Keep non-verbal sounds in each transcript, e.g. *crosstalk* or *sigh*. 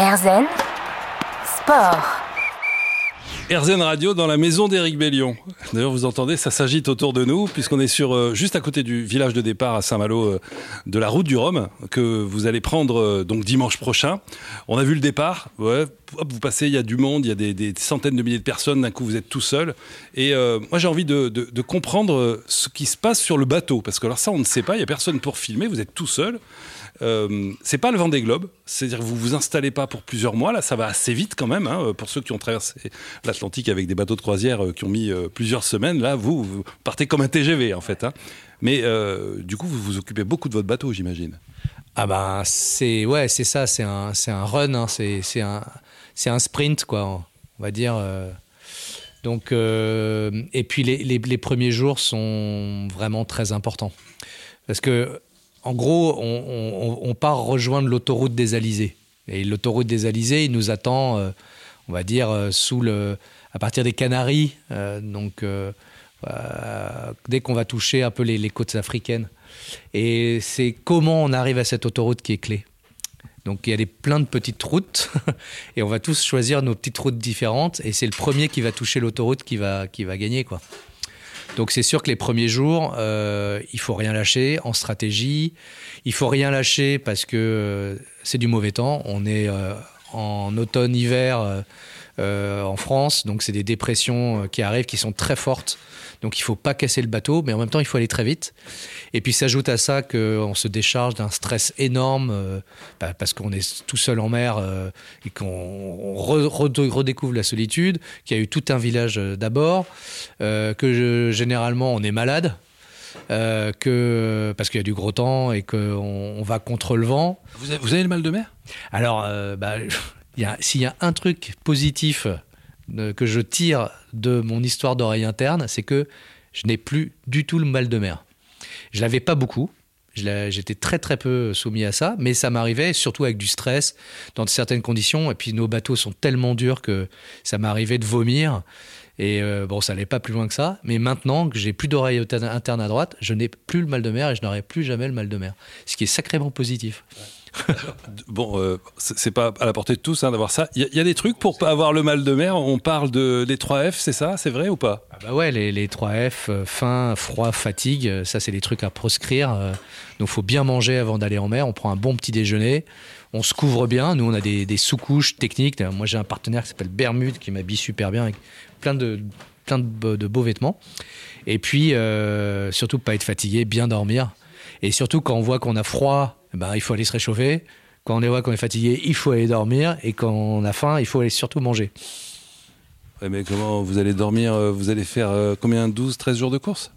Erzen Sport. RZN Radio dans la maison d'Éric Bellion. D'ailleurs, vous entendez, ça s'agite autour de nous, puisqu'on est sur euh, juste à côté du village de départ à Saint-Malo euh, de la route du Rhum, que vous allez prendre euh, donc dimanche prochain. On a vu le départ, hop, vous passez, il y a du monde, il y a des, centaines de milliers de personnes, d'un coup vous êtes tout seul. Et moi j'ai envie de, de, de, comprendre ce qui se passe sur le bateau, parce que alors ça on ne sait pas, il n'y a personne pour filmer, vous êtes tout seul. Euh, c'est pas le vent des globes, c'est-à-dire vous vous installez pas pour plusieurs mois. Là, ça va assez vite quand même. Hein, pour ceux qui ont traversé l'Atlantique avec des bateaux de croisière euh, qui ont mis euh, plusieurs semaines, là, vous, vous, partez comme un TGV en fait. Hein. Mais du coup, vous vous occupez beaucoup de votre bateau, j'imagine. Ah ben c'est ouais, c'est ça, c'est un, c'est un run, hein, c'est, c'est un, c'est un sprint quoi, on va dire. Donc, et puis les, les, les, premiers jours sont vraiment très importants. Parce que en gros, on, part rejoindre l'autoroute des Alizés. Et l'autoroute des Alizés, il nous attend, euh, on va dire, euh, sous le, à partir des Canaries. Euh, donc, dès qu'on va toucher un peu les, côtes africaines. Et c'est comment on arrive à cette autoroute qui est clé. Donc, il y a des, plein de petites routes. *laughs* et on va tous choisir nos petites routes différentes. Et c'est le premier qui va toucher l'autoroute qui va, qui va gagner, quoi. Donc c'est sûr que les premiers jours, euh, il faut rien lâcher en stratégie. Il faut rien lâcher parce que euh, c'est du mauvais temps. On est euh, en automne-hiver euh, en France, donc c'est des dépressions qui arrivent qui sont très fortes. Donc il faut pas casser le bateau, mais en même temps il faut aller très vite. Et puis s'ajoute à ça qu'on se décharge d'un stress énorme euh, bah, parce qu'on est tout seul en mer euh, et qu'on re, re, redécouvre la solitude, qu'il y a eu tout un village euh, d'abord, euh, que généralement on est malade. Euh, que parce qu'il y a du gros temps et qu'on on va contre le vent. Vous avez, vous avez le mal de mer? Alors, euh, bah, *laughs* s'il y a un truc positif que je tire de mon histoire d'oreille interne, c'est que je n'ai plus du tout le mal de mer. Je l'avais pas beaucoup. J'étais très très peu soumis à ça, mais ça m'arrivait surtout avec du stress, dans certaines conditions. Et puis nos bateaux sont tellement durs que ça m'arrivait de vomir. Et euh, bon, ça n'allait pas plus loin que ça. Mais maintenant que j'ai plus d'oreille interne à droite, je n'ai plus le mal de mer et je n'aurai plus jamais le mal de mer. Ce qui est sacrément positif. Ouais. *laughs* bon, euh, c'est pas à la portée de tous hein, d'avoir ça. Il y, y, a des trucs pour pas avoir le mal de mer. On parle de les 3 F, c'est ça? C'est vrai ou pas? Ah bah Ouais, les, les 3 F, euh, faim, froid, fatigue, euh, ça c'est des trucs à proscrire. Euh, donc faut bien manger avant d'aller en mer. On prend un bon petit déjeuner. On se couvre bien. Nous, on a des, sous-couches techniques. Moi, j'ai un partenaire qui s'appelle Bermude qui m'habille super bien avec plein de, plein de, beaux vêtements. Et puis, euh, surtout, pas être fatigué, bien dormir. Et surtout, quand on voit qu'on a froid, ben, il faut aller se réchauffer. Quand on voit qu'on est fatigué, il faut aller dormir. Et quand on a faim, il faut aller surtout manger. Mais comment vous allez dormir Vous allez faire euh, combien? 12, 13 jours de course?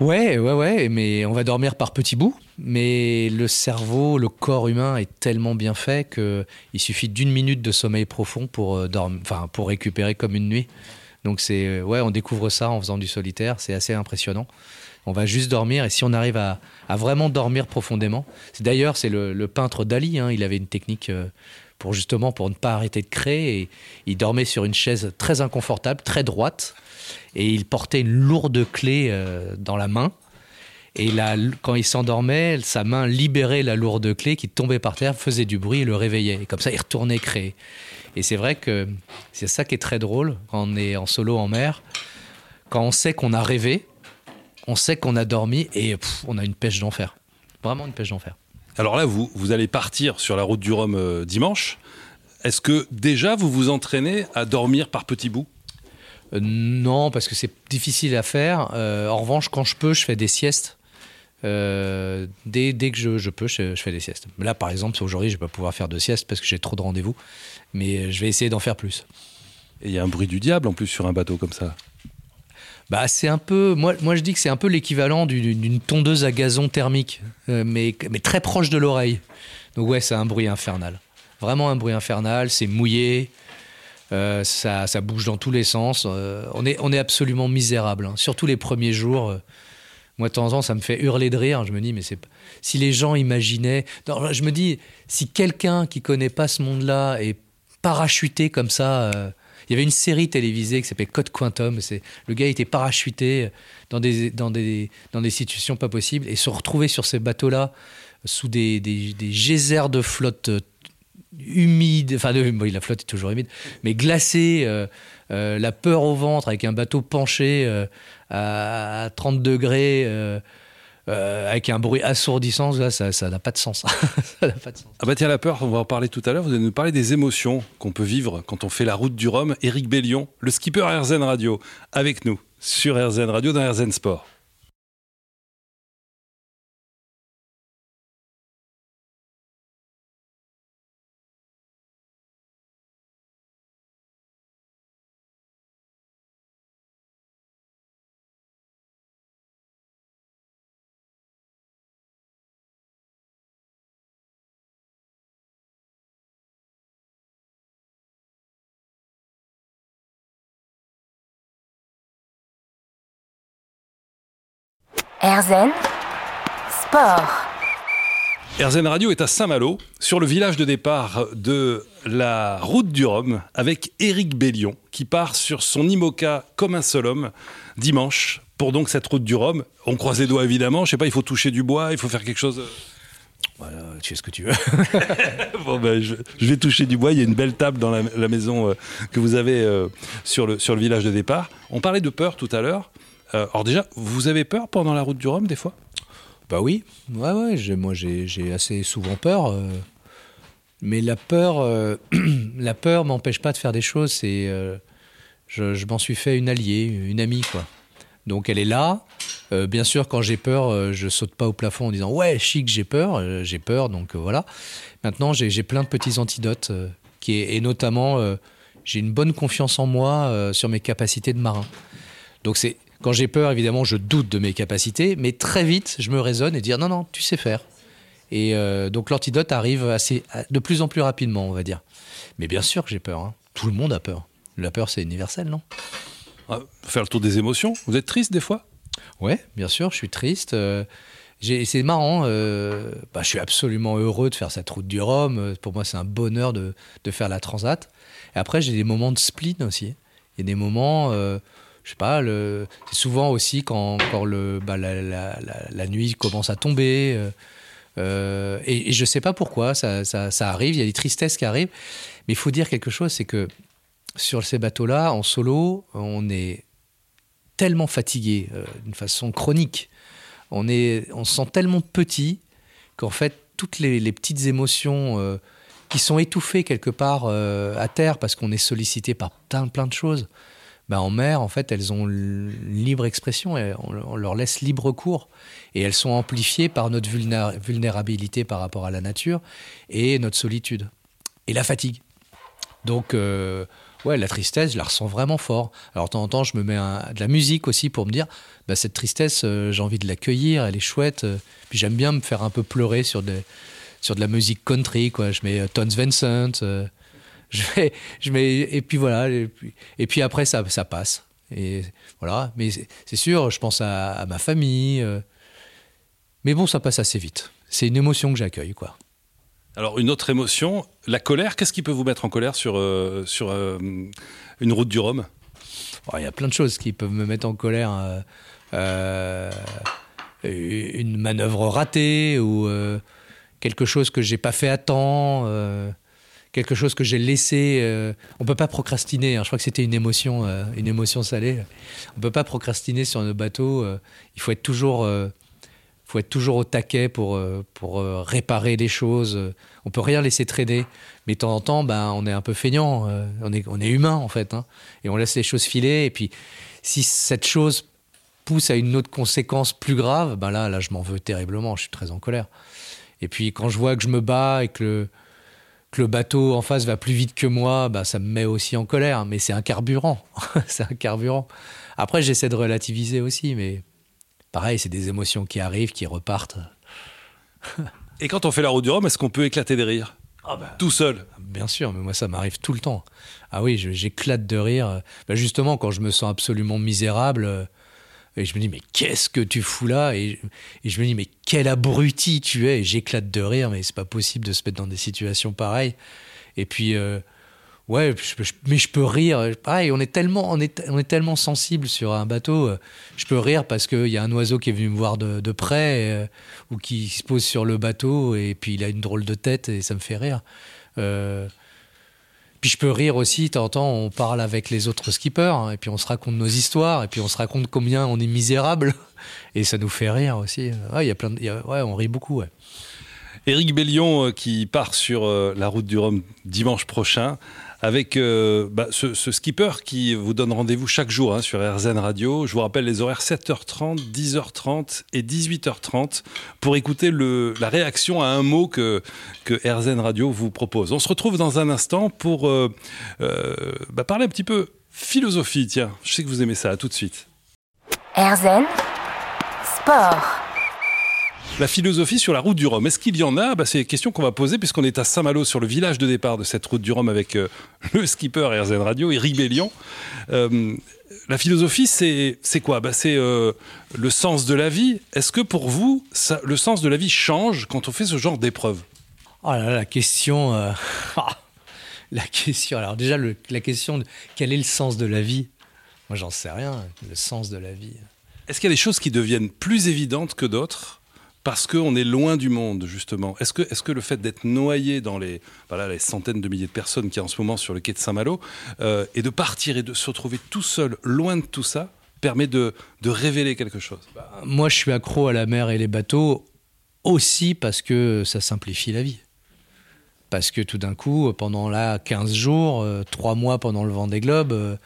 Ouais, ouais, ouais, mais on va dormir par petits bouts. Mais le cerveau, le corps humain est tellement bien fait qu'il suffit d'une minute de sommeil profond pour, euh, dormir, enfin, pour récupérer comme une nuit. Donc c'est euh, ouais, on découvre ça en faisant du solitaire, c'est assez impressionnant. On va juste dormir et si on arrive à, vraiment dormir profondément, d'ailleurs c'est le, le, peintre Dali, hein, il avait une technique euh, pour justement pour ne pas arrêter de créer et il dormait sur une chaise très inconfortable, très droite et il portait une lourde clé euh, dans la main. Et là, quand il s'endormait, sa main libérait la lourde clé qui tombait par terre, faisait du bruit et le réveillait. Et comme ça, il retournait créer. Et c'est vrai que c'est ça qui est très drôle quand on est en solo en mer. Quand on sait qu'on a rêvé, on sait qu'on a dormi et on a une pêche d'enfer. Vraiment une pêche d'enfer. Alors là, vous, vous allez partir sur la route du Rhum euh, dimanche. Est-ce que déjà vous vous entraînez à dormir par petits bouts? Euh, Non, parce que c'est difficile à faire. Euh, en revanche, quand je peux, je fais des siestes. Euh, dès, dès, que je, je peux, je, je, fais des siestes. Là, par exemple, aujourd'hui, je ne vais pas pouvoir faire de sieste parce que j'ai trop de rendez-vous, mais je vais essayer d'en faire plus. Et il y a un bruit du diable en plus sur un bateau comme ça. Bah, c'est un peu, moi, moi je dis que c'est un peu l'équivalent d'une tondeuse à gazon thermique, mais, mais très proche de l'oreille. Donc ouais, c'est un bruit infernal. Vraiment un bruit infernal, c'est mouillé, euh, ça, bouge dans tous les sens. Euh, on, est, absolument misérable, hein. surtout les premiers jours. Euh, moi, de temps en temps, ça me fait hurler de rire. Je me dis, mais c'est si les gens imaginaient. Non, je me dis, si quelqu'un qui connaît pas ce monde-là est parachuté comme ça. Il y avait une série télévisée qui s'appelait Code Quantum. Le gars était parachuté dans des, situations pas possibles et se retrouver sur ces bateaux-là sous des, des geysers de flotte humide, enfin bon, la flotte est toujours humide, mais glacée, euh, euh, la peur au ventre avec un bateau penché euh, à 30 degrés. avec un bruit assourdissant, ça n'a pas de sens. *laughs* ça pas de sens. Ah bah tiens, la peur, on va en parler tout à l'heure. Vous allez nous parler des émotions qu'on peut vivre quand on fait la route du Rhum. Éric Bellion, le skipper RZN Radio, avec nous sur RZN Radio dans RZN Sport. RZN Sport. RZN Radio est à Saint-Malo, sur le village de départ de la route du Rhum, avec Éric Bellion, qui part sur son IMOCA comme un seul homme dimanche pour donc cette route du Rhum. On croise les doigts évidemment, je sais pas, il faut toucher du bois, il faut faire quelque chose. Voilà, tu fais ce que tu veux. *laughs* bon, ben, je, vais toucher du bois. Il y a une belle table dans la, maison euh, que vous avez euh, sur, le, sur le village de départ. On parlait de peur tout à l'heure. Euh, alors déjà, vous avez peur pendant la route du Rhum des fois? Bah oui, ouais, ouais, moi j'ai assez souvent peur. Euh, mais la peur, euh, *clears throat* la peur m'empêche pas de faire des choses. C'est, je, m'en suis fait une alliée, une amie, quoi. Donc elle est là. bien sûr, quand j'ai peur, je saute pas au plafond en disant ouais chic, j'ai peur, j'ai peur. Donc voilà. Maintenant, j'ai plein de petits antidotes qui et notamment j'ai une bonne confiance en moi sur mes capacités de marin. Donc c'est quand j'ai peur, évidemment, je doute de mes capacités, mais très vite, je me raisonne et dire non, non, tu sais faire. Et euh, donc l'antidote arrive assez, de plus en plus rapidement, on va dire. Mais bien sûr que j'ai peur. Hein. Tout le monde a peur. La peur, c'est universel, non? Ah, Faire le tour des émotions. Vous êtes triste des fois? Ouais, bien sûr, je suis triste. Euh, c'est marrant. Euh, bah, je suis absolument heureux de faire cette route du Rhum. Pour moi, c'est un bonheur de, de, faire la transat. Et après, j'ai des moments de spleen aussi. Il y a des moments je sais pas, c'est souvent aussi quand, quand le, bah, la, nuit commence à tomber. Euh, euh, et, je ne sais pas pourquoi, ça, ça, arrive, il y a des tristesses qui arrivent. Mais il faut dire quelque chose, c'est que sur ces bateaux-là, en solo, on est tellement fatigué euh, d'une façon chronique. On, est, on se sent tellement petit qu'en fait, toutes les, petites émotions qui sont étouffées quelque part à terre parce qu'on est sollicité par plein, plein de choses, bah, en mer, en fait, elles ont libre expression, et on, leur laisse libre cours, et elles sont amplifiées par notre vulnérabilité par rapport à la nature et notre solitude, et la fatigue. Donc, euh, ouais, la tristesse, je la ressens vraiment fort. Alors, de temps en temps, je me mets de la musique aussi pour me dire, bah, cette tristesse, euh, j'ai envie de l'accueillir, elle est chouette. Euh. puis j'aime bien me faire un peu pleurer sur, de la musique country, quoi. Je mets Tons Vincent *laughs* je vais, je et puis voilà, et puis, et puis après ça, ça passe. Et voilà, mais c'est sûr, je pense à, ma famille. Euh, mais bon, ça passe assez vite. C'est une émotion que j'accueille, quoi. Alors une autre émotion, la colère. Qu'est-ce qui peut vous mettre en colère sur euh, sur euh, une route du Rhum? Oh, Il y a plein de choses qui peuvent me mettre en colère. une manœuvre ratée ou quelque chose que j'ai pas fait à temps quelque chose que j'ai laissé. Euh, on peut pas procrastiner. Hein. je crois que c'était une émotion, euh, une émotion salée. On peut pas procrastiner sur nos bateaux. Euh. il faut être toujours, faut être toujours au taquet pour pour réparer les choses. On peut rien laisser traîner. Mais de temps en temps, ben, on est un peu feignant. on est on est humain en fait, hein. et on laisse les choses filer. Et puis, si cette chose pousse à une autre conséquence plus grave, ben là, là, je m'en veux terriblement. Je suis très en colère. Et puis, quand je vois que je me bats et que que le bateau en face va plus vite que moi, bah, ça me met aussi en colère. Mais c'est un carburant. *laughs* c'est un carburant. Après, j'essaie de relativiser aussi, mais pareil, c'est des émotions qui arrivent, qui repartent. *laughs* Et quand on fait la route du Rhum, est-ce qu'on peut éclater des rires ah bah, Tout seul Bien sûr, mais moi ça m'arrive tout le temps. Ah oui, j'éclate de rire. Bah, justement, quand je me sens absolument misérable, et je me dis, mais qu'est-ce que tu fous là et, je me dis, mais quel abruti tu es Et j'éclate de rire, mais c'est pas possible de se mettre dans des situations pareilles. Et puis, euh, ouais, mais je peux rire. Pareil, on est tellement, on est, on est tellement sensible sur un bateau. Euh, je peux rire parce qu'il y a un oiseau qui est venu me voir de, près euh, ou qui se pose sur le bateau et puis il a une drôle de tête et ça me fait rire. Puis je peux rire aussi, temps, on parle avec les autres skippers, hein, et puis on se raconte nos histoires, et puis on se raconte combien on est misérable, *laughs* et ça nous fait rire aussi. Ouais, y a plein ouais on rit beaucoup. Ouais. Éric Bellion euh, qui part sur euh, la route du Rhum dimanche prochain avec euh, bah, ce, skipper qui vous donne rendez-vous chaque jour hein, sur RZN Radio. Je vous rappelle les horaires 7h30, 10h30 et 18h30 pour écouter la réaction à un mot que, que RZN Radio vous propose. On se retrouve dans un instant pour euh, euh, bah, parler un petit peu philosophie. Tiens, je sais que vous aimez ça. À tout de suite. RZN Sport. La philosophie sur la route du Rhum, est-ce qu'il y en a? Bah, C'est une question qu'on va poser puisqu'on est à Saint-Malo sur le village de départ de cette route du Rhum avec euh, *laughs* le skipper RZN Radio, Eric Bellion. Euh, la philosophie, c'est c'est quoi? Bah, C'est euh, le sens de la vie. Est-ce que pour vous, ça, le sens de la vie change quand on fait ce genre d'épreuve? Oh là là, la question. euh, *laughs* la question. Alors, déjà, le- la question de quel est le sens de la vie? Moi, j'en sais rien. Le sens de la vie. Est-ce qu'il y a des choses qui deviennent plus évidentes que d'autres? Parce qu'on est loin du monde, justement Est-ce que, le fait d'être noyé dans les, centaines de milliers de personnes qu'il y a en ce moment sur le quai de Saint-Malo, euh, et de partir et de se retrouver tout seul, loin de tout ça, permet de, révéler quelque chose? Moi, je suis accro à la mer et les bateaux aussi parce que ça simplifie la vie. Parce que tout d'un coup, pendant là 15 jours, 3 mois pendant le Vendée Globe, euh,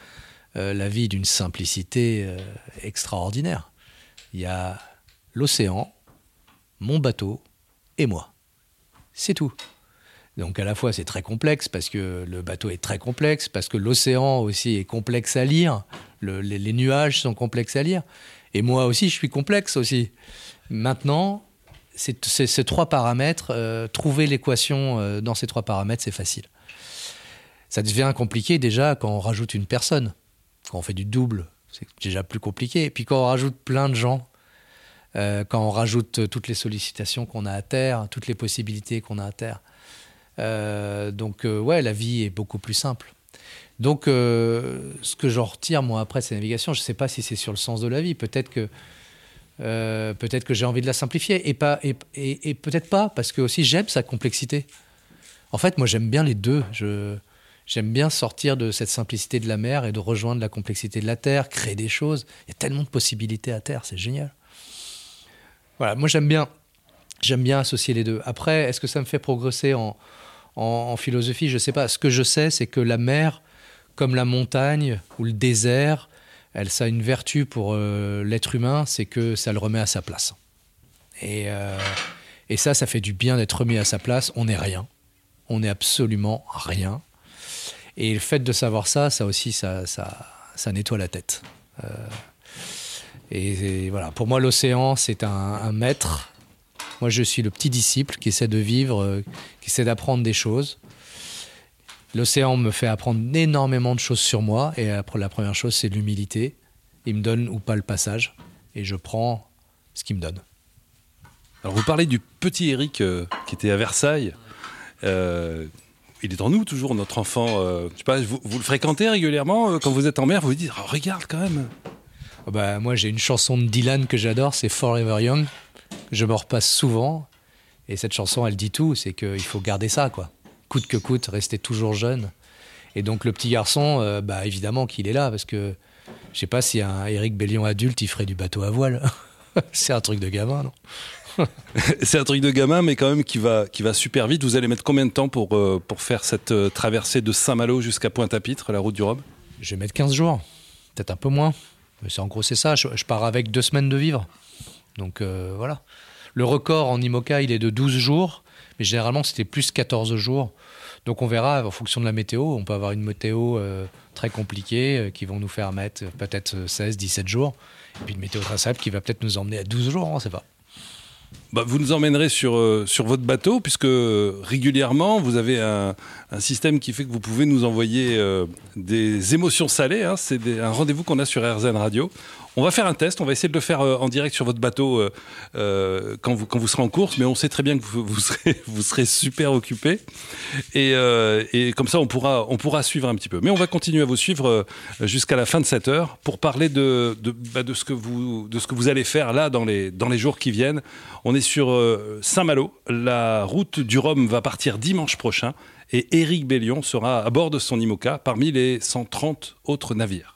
euh, la vie d'une simplicité euh, extraordinaire. Il y a l'océan, mon bateau et moi. C'est tout. Donc à la fois c'est très complexe parce que le bateau est très complexe, parce que l'océan aussi est complexe à lire, le- les, nuages sont complexes à lire, et moi aussi je suis complexe aussi. Maintenant, ces trois paramètres, euh, trouver l'équation euh, dans ces trois paramètres, c'est facile. Ça devient compliqué déjà quand on rajoute une personne, quand on fait du double, c'est déjà plus compliqué. Et puis quand on rajoute plein de gens, euh, quand on rajoute toutes les sollicitations qu'on a à terre, toutes les possibilités qu'on a à terre. Euh, donc euh, ouais, la vie est beaucoup plus simple. Donc ce que j'en retire moi après ces navigations, je ne sais pas si c'est sur le sens de la vie. Peut-être que peut-être que j'ai envie de la simplifier et et, et- peut-être pas parce que aussi j'aime sa complexité. En fait, moi j'aime bien les deux. J'aime bien sortir de cette simplicité de la mer et de rejoindre la complexité de la terre, créer des choses. Il y a tellement de possibilités à terre, c'est génial. Voilà, moi j'aime bien, j'aime bien associer les deux. Après, est-ce que ça me fait progresser en, en, philosophie? Je sais pas. Ce que je sais, c'est que la mer, comme la montagne ou le désert, elle, ça a une vertu pour euh, l'être humain, c'est que ça le remet à sa place. Et, euh, et ça, ça fait du bien d'être remis à sa place. On n'est rien. On n'est absolument rien. Et le fait de savoir ça, ça aussi, ça, ça, ça nettoie la tête. Euh, et, voilà, pour moi, l'océan, c'est un, maître. Moi, je suis le petit disciple qui essaie de vivre, euh, qui essaie d'apprendre des choses. L'océan me fait apprendre énormément de choses sur moi. Et après, la première chose, c'est l'humilité. Il me donne ou pas le passage. Et je prends ce qu'il me donne. Alors vous parlez du petit Eric euh, qui était à Versailles. Euh, il est en nous toujours, notre enfant. euh, je sais pas, vous, le fréquentez régulièrement euh, quand vous êtes en mer, vous vous dites, Oh, regarde quand même. Oh bah, moi, j'ai une chanson de Dylan que j'adore, c'est Forever Young. Je me repasse souvent. Et cette chanson, elle dit tout c'est qu'il faut garder ça, quoi. Coûte que coûte, rester toujours jeune. Et donc, le petit garçon, euh, bah, évidemment qu'il est là, parce que je sais pas si un Eric Bellion adulte, il ferait du bateau à voile. *laughs* c'est un truc de gamin, non? *laughs* C'est un truc de gamin, mais quand même qui va, qui va super vite. Vous allez mettre combien de temps pour, euh, pour faire cette euh, traversée de Saint-Malo jusqu'à Pointe-à-Pitre, la route du Rhum? Je vais mettre 15 jours, peut-être un peu moins. C'est en gros, c'est ça. Je, je pars avec deux semaines de vivre. Donc euh, voilà. Le record en IMOCA, il est de 12 jours, mais généralement, c'était plus 14 jours. Donc on verra en fonction de la météo. On peut avoir une météo euh, très compliquée euh, qui vont nous faire mettre peut-être 16, 17 jours. Et puis une météo très simple qui va peut-être nous emmener à 12 jours, on ne sait pas. Bah, vous nous emmènerez sur, euh, sur votre bateau, puisque euh, régulièrement, vous avez un, un système qui fait que vous pouvez nous envoyer euh, des émotions salées. hein. C'est un rendez-vous qu'on a sur RZN Radio. On va faire un test, on va essayer de le faire en direct sur votre bateau quand, vous, quand vous serez en course, mais on sait très bien que vous, *laughs* vous, serez, vous serez super occupé. Et, et comme ça, on pourra, on pourra suivre un petit peu. Mais on va continuer à vous suivre jusqu'à la fin de cette heure pour parler de, de, bah, de, ce, que vous, de ce que vous allez faire là dans les, dans les jours qui viennent. Sur euh, Saint-Malo. La route du Rhum va partir dimanche prochain. et Éric Bellion sera à bord de son IMOCA parmi les 130 autres navires.